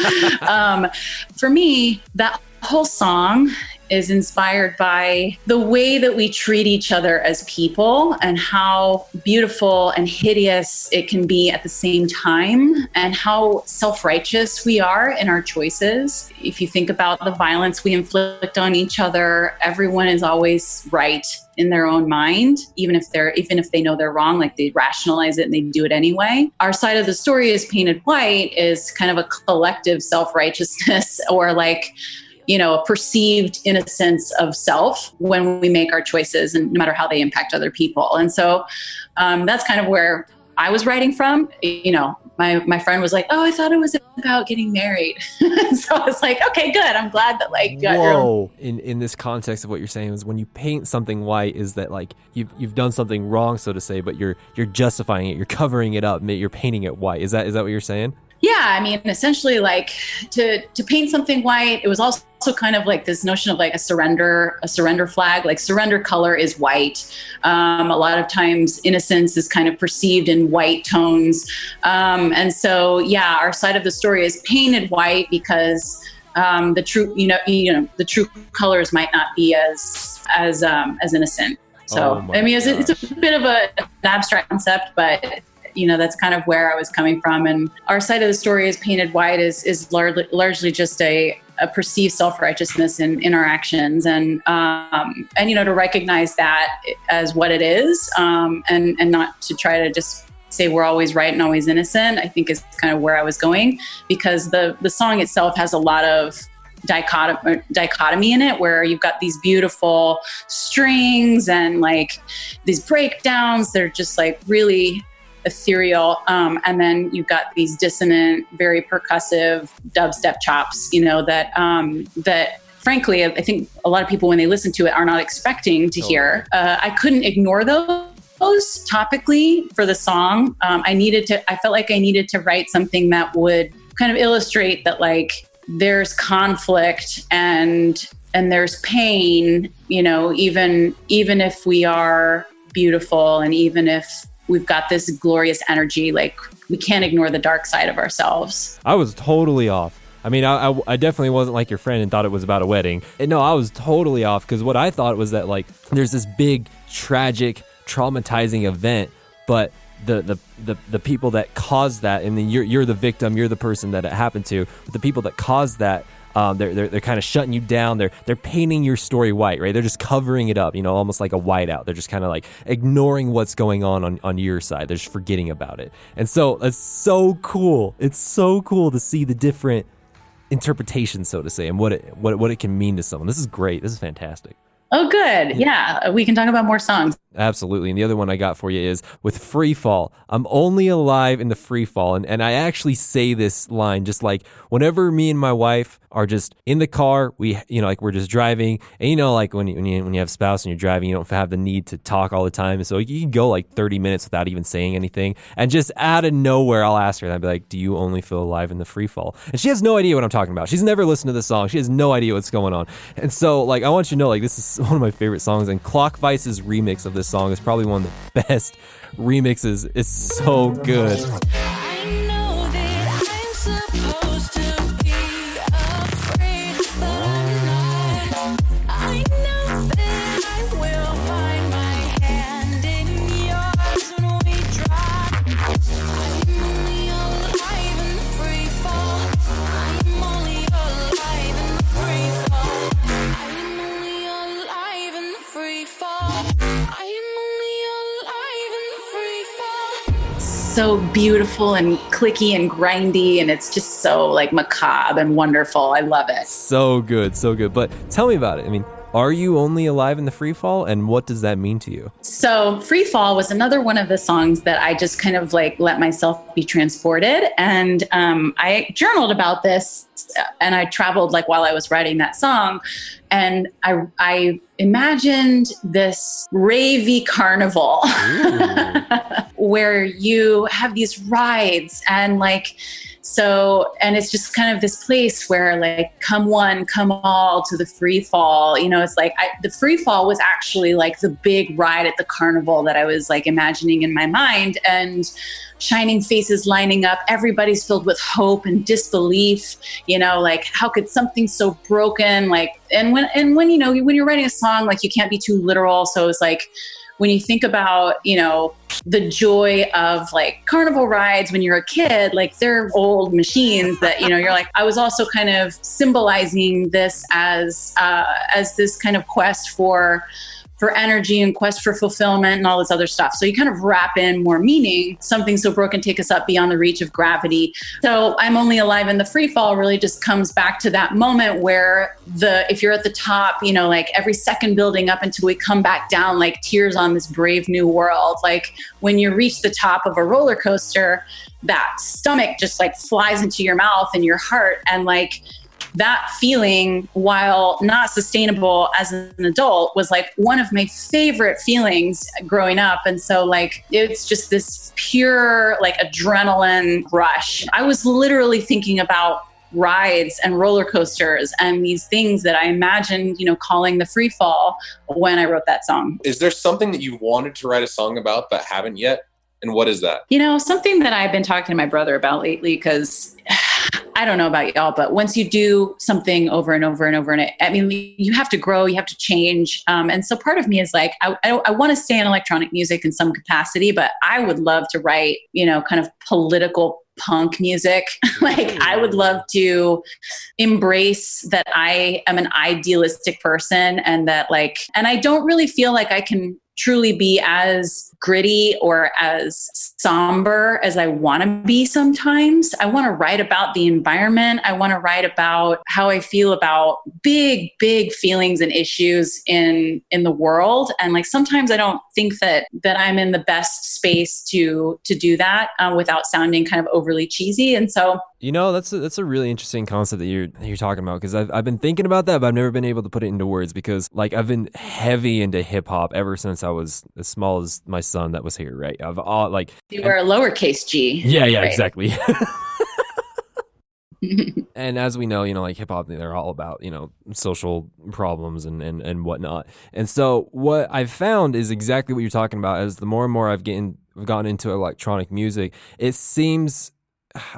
Speaker 2: um, for me, that whole song is inspired by the way that we treat each other as people and how beautiful and hideous it can be at the same time and how self-righteous we are in our choices. If you think about the violence we inflict on each other everyone is always right in their own mind even if they're even if they know they're wrong like they rationalize it and they do it anyway. Our side of the story is painted white is kind of a collective self-righteousness or like you know, a perceived innocence of self when we make our choices and no matter how they impact other people. And so um, that's kind of where I was writing from. You know, my, my friend was like, oh, I thought it was about getting married. so I was like, okay, good. I'm glad that like,
Speaker 1: Whoa! In in this context of what you're saying is when you paint something white, is that like you've you've done something wrong, so to say, but you're you're justifying it, you're covering it up, you're painting it white. Is that is that what you're saying?
Speaker 2: Yeah, I mean, essentially, like to to paint something white, it was also kind of like this notion of like a surrender, a surrender flag. Like surrender color is white. Um, a lot of times, innocence is kind of perceived in white tones, um, and so yeah, our side of the story is painted white because um, the true, you know, you know, the true colors might not be as as um, as innocent. So
Speaker 1: Oh
Speaker 2: I mean, it's, it's a bit of a, an abstract concept, but you know that's kind of where I was coming from. And our side of the story is painted white is is largely largely just a a perceived self righteousness in, in our actions, and um, and you know to recognize that as what it is, um, and and not to try to just say we're always right and always innocent. I think is kind of where I was going because the the song itself has a lot of dichotomy, dichotomy in it where you've got these beautiful strings and like these breakdowns they're just like really ethereal um, and then you've got these dissonant very percussive dubstep chops you know that um, that frankly i think a lot of people when they listen to it are not expecting to hear. Uh, i couldn't ignore those those topically for the song. Um, i needed to i felt like i needed to write something that would kind of illustrate that like there's conflict and and there's pain you know even even if we are beautiful and even if we've got this glorious energy like we can't ignore the dark side of ourselves
Speaker 1: I was totally off. I mean, I, I, definitely wasn't like your friend and thought it was about a wedding. And no, I was totally off because what I thought was that like there's this big, tragic, traumatizing event, but the, the, the, the people that caused that, and then you're, you're the victim, you're the person that it happened to, but the people that caused that, um, they're, they're, they're kind of shutting you down. They're, they're painting your story white, right? They're just covering it up, you know, almost like a whiteout. They're just kind of like ignoring what's going on, on on your side. They're just forgetting about it. And so it's so cool. It's so cool to see the different interpretations, so to say, and what it, what, it- what it can mean to someone. This is great. This is fantastic.
Speaker 2: Oh good yeah we can talk about more songs
Speaker 1: Absolutely. And the other one I got for you is with free fall. I'm only alive in the free fall. And, and I actually say this line just like whenever me and my wife are just in the car, we, you know, like we're just driving. And you know, like when you, when you, when you have a spouse and you're driving, you don't have the need to talk all the time. So you can go like 30 minutes without even saying anything. And just out of nowhere, I'll ask her and I'll be like, Do you only feel alive in the free fall? And she has no idea what I'm talking about. She's never listened to the song. She has no idea what's going on. And so, like, I want you to know, like, this is one of my favorite songs, and Clockvice's remix of this song is probably one of the best remixes. It's so good.
Speaker 2: So beautiful and clicky and grindy, and it's just so like macabre and wonderful. I love it.
Speaker 1: So good, so good. But tell me about it. I mean, are you only alive in the free fall, and what does that mean to you?
Speaker 2: So, Free Fall was another one of the songs that I just kind of like let myself be transported. And um, I journaled about this and I traveled like while I was writing that song. And I, I imagined this ravey carnival where you have these rides and like, so, and it's just kind of this place where, like, come one, come all to the free fall. You know, it's like I, the free fall was actually like the big ride at the carnival that I was like imagining in my mind. And shining faces lining up, everybody's filled with hope and disbelief. You know, like, how could something so broken, like, and when, and when, you know, when you're writing a song, like, you can't be too literal. So it's like, when you think about, you know, the joy of like carnival rides when you're a kid, like they're old machines that, you know, you're like, I was also kind of symbolizing this as, uh, as this kind of quest for, for energy and quest for fulfillment and all this other stuff. So you kind of wrap in more meaning. Something so broken take us up beyond the reach of gravity. So I'm only alive in the free fall really just comes back to that moment where the if you're at the top, you know, like every second building up until we come back down like tears on this brave new world. Like when you reach the top of a roller coaster, that stomach just like flies into your mouth and your heart and like that feeling, while not sustainable as an adult, was like one of my favorite feelings growing up. And so, like, it's just this pure, like, adrenaline rush. I was literally thinking about rides and roller coasters and these things that I imagined, you know, calling the free fall when I wrote that song.
Speaker 3: Is there something that you wanted to write a song about but haven't yet? And what is that?
Speaker 2: You know, something that I've been talking to my brother about lately, because I don't know about y'all, but once you do something over and over and over, and it, I mean, you have to grow, you have to change. Um, and so part of me is like, I, I, I want to stay in electronic music in some capacity, but I would love to write, you know, kind of political punk music. like, I would love to embrace that I am an idealistic person and that, like, and I don't really feel like I can truly be as gritty or as somber as I want to be sometimes. I want to write about the environment. I want to write about how I feel about big big feelings and issues in in the world and like sometimes I don't think that that I'm in the best space to to do that uh, without sounding kind of overly cheesy and so
Speaker 1: You know, that's a, that's a really interesting concept that you're that you're talking about because I've I've been thinking about that, but I've never been able to put it into words because like I've been heavy into hip hop ever since I was as small as my son that was here, right? I've all like
Speaker 2: you were a lowercase g.
Speaker 1: yeah, yeah,
Speaker 2: Right.
Speaker 1: exactly. and as we know, you know, like hip hop, they're all about, you know, social problems and, and, and whatnot. And so what I've found is exactly what you're talking about as the more and more I've gotten, I've gotten into electronic music, it seems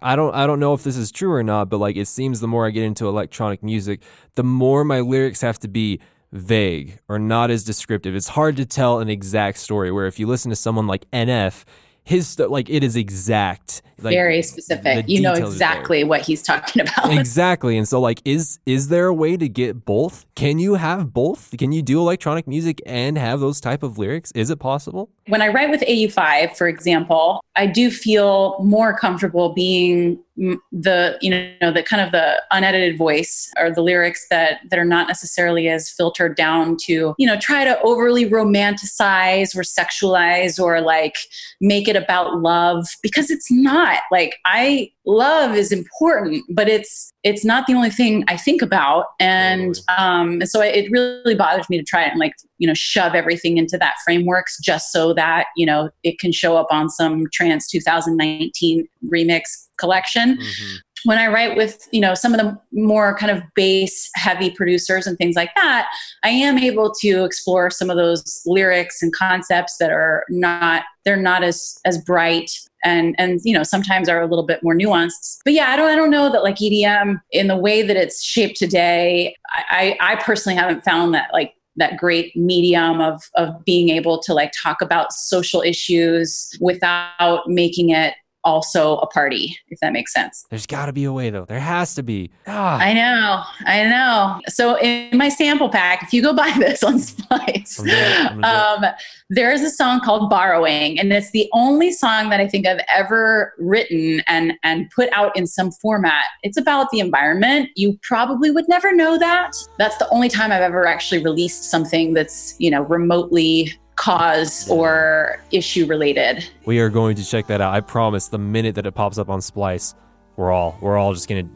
Speaker 1: I don't I don't know if this is true or not, but like it seems the more I get into electronic music, the more my lyrics have to be vague or not as descriptive. It's hard to tell an exact story where if you listen to someone like NF, his st- like it is exact. Like,
Speaker 2: Very specific. You know
Speaker 1: details are there.
Speaker 2: exactly what he's talking about.
Speaker 1: exactly and so like is is there a way to get both can you have both can you do electronic music and have those type of lyrics is it possible
Speaker 2: when I write with AU5, for example, I do feel more comfortable being the you know the kind of the unedited voice or the lyrics that that are not necessarily as filtered down to you know try to overly romanticize or sexualize or like make it about love because it's not. Like I love is important but it's it's not the only thing I think about. And um so it really bothers me to try it and like you know shove everything into that frameworks just so that you know it can show up on some trance 2019 remix collection. Mm-hmm. When I write with, you know, some of the more kind of bass heavy producers and things like that, I am able to explore some of those lyrics and concepts that are not they're not as as bright and and you know sometimes are a little bit more nuanced. But yeah i don't i don't know that like edm in the way that it's shaped today i i, I personally haven't found that like that great medium of of being able to like talk about social issues without making it also a party if that makes sense
Speaker 1: There's got to be a way though. There has to be. Ah,
Speaker 2: I know, I know. So in my sample pack, if you go buy this on Splice,
Speaker 1: I'm doing I'm gonna
Speaker 2: um, there is a song called "Borrowing," and it's the only song that I think I've ever written and and put out in some format. It's about the environment. You probably would never know that. That's the only time I've ever actually released something that's you know remotely cause or issue related.
Speaker 1: we are going to check that out. I promise. The minute that it pops up on Splice, we're all we're all just gonna.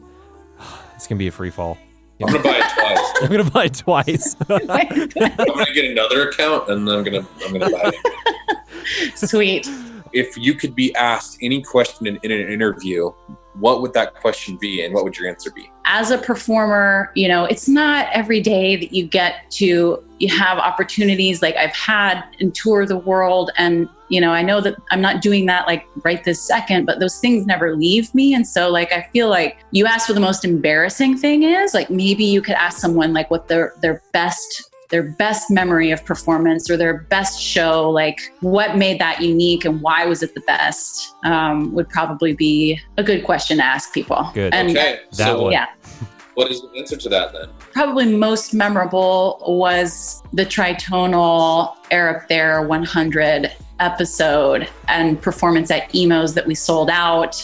Speaker 1: It's gonna be a free fall.
Speaker 3: I'm gonna buy it twice.
Speaker 1: I'm gonna buy it twice.
Speaker 3: I'm gonna get another account and then I'm gonna I'm gonna buy it.
Speaker 2: Sweet.
Speaker 3: If you could be asked any question in, in an interview, what would that question be and what would your answer be?
Speaker 2: as a performer, you know, it's not every day that you get to you have opportunities like I've had and tour the world. And you know, I know that I'm not doing that like right this second, but those things never leave me. And so like I feel like you asked what the most embarrassing thing is, like maybe you could ask someone like what their their best their best memory of performance or their best show, like what made that unique and why was it the best, um, would probably be a good question to ask people.
Speaker 1: Good.
Speaker 2: And
Speaker 3: Okay,
Speaker 1: That
Speaker 3: so
Speaker 1: one.
Speaker 2: yeah.
Speaker 3: what is the answer to that then?
Speaker 2: probably most memorable was the tritonal Air Up There 100 episode and performance at Emos that we sold out.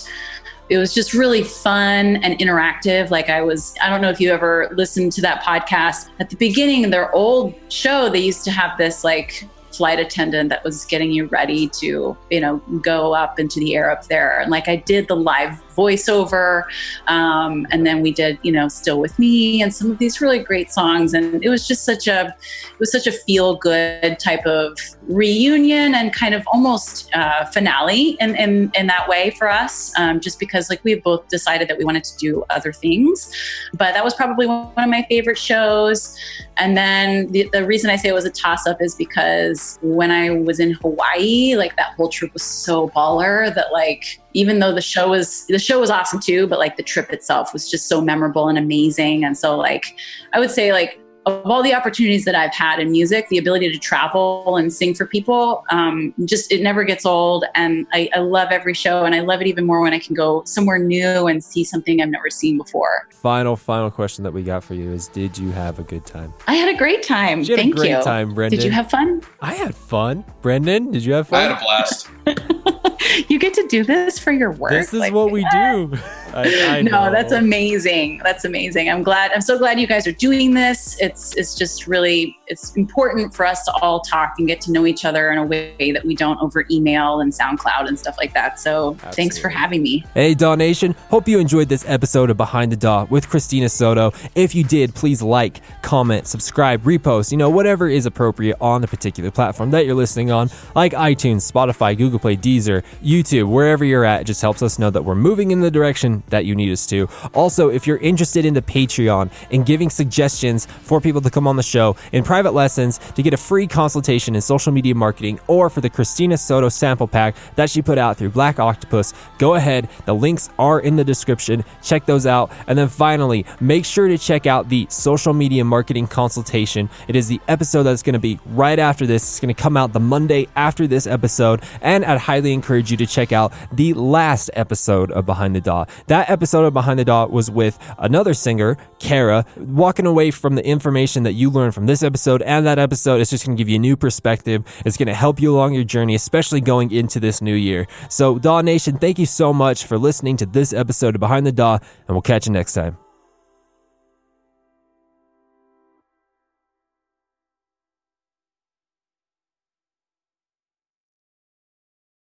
Speaker 2: It was just really fun and interactive. Like I was, I don't know if you ever listened to that podcast. At the beginning, their old show, they used to have this like flight attendant that was getting you ready to, you know, go up into the air up there. And like I did the live voiceover, um, and then we did, you know, Still with Me and some of these really great songs. And it was just such a, it was such a feel good type of reunion and kind of almost uh, finale in, in, in that way for us, um, just because like we both decided that we wanted to do other things. But that was probably one of my favorite shows. And then the, the reason I say it was a toss up is because when I was in Hawaii, like that whole trip was so baller that like even though the show was the show was awesome too, but like the trip itself was just so memorable and amazing. And so like I would say like of all the opportunities that I've had in music, the ability to travel and sing for people, um, just it never gets old. And I, I love every show, and I love it even more when I can go somewhere new and see something I've never seen before.
Speaker 1: Final, final question that we got for you is: Did you have a good time?
Speaker 2: I had a great time.
Speaker 1: You had a
Speaker 2: Thank
Speaker 1: great
Speaker 2: you.
Speaker 1: time, Brendan.
Speaker 2: Did you have fun?
Speaker 1: I had fun. Brendan, did you have fun?
Speaker 3: I had a blast.
Speaker 2: You get to do this for your work.
Speaker 1: This is
Speaker 2: Like,
Speaker 1: what we do. I, I
Speaker 2: no,
Speaker 1: know.
Speaker 2: that's amazing. That's amazing. I'm glad. I'm so glad you guys are doing this. It's it's just really it's important for us to all talk and get to know each other in a way that we don't over email and SoundCloud and stuff like that. So thanks for having me.
Speaker 1: Hey, Daw Nation. Hope you enjoyed this episode of Behind the Daw with Cristina Soto. If you did, please like, comment, subscribe, repost, you know, whatever is appropriate on the particular platform that you're listening on, like iTunes, Spotify, Google Play, Deezer, YouTube, wherever you're at. It just helps us know that we're moving in the direction that you need us to. Also, if you're interested in the Patreon and giving suggestions for people to come on the show in private lessons to get a free consultation in social media marketing or for the Cristina Soto sample pack that she put out through Black Octopus, go ahead. The links are in the description. Check those out. And then finally, make sure to check out the social media marketing consultation. It is the episode that's going to be right after this. It's going to come out the Monday after this episode. And I'd highly encourage you to check out the last episode of Behind the Daw. That episode of Behind the Daw was with another singer, Kara, walking away from the information that you learned from this episode and that episode. It's just going to give you a new perspective. It's going to help you along your journey, especially going into this new year. So, Daw Nation, thank you so much for listening to this episode of Behind the Daw, and we'll catch you next time.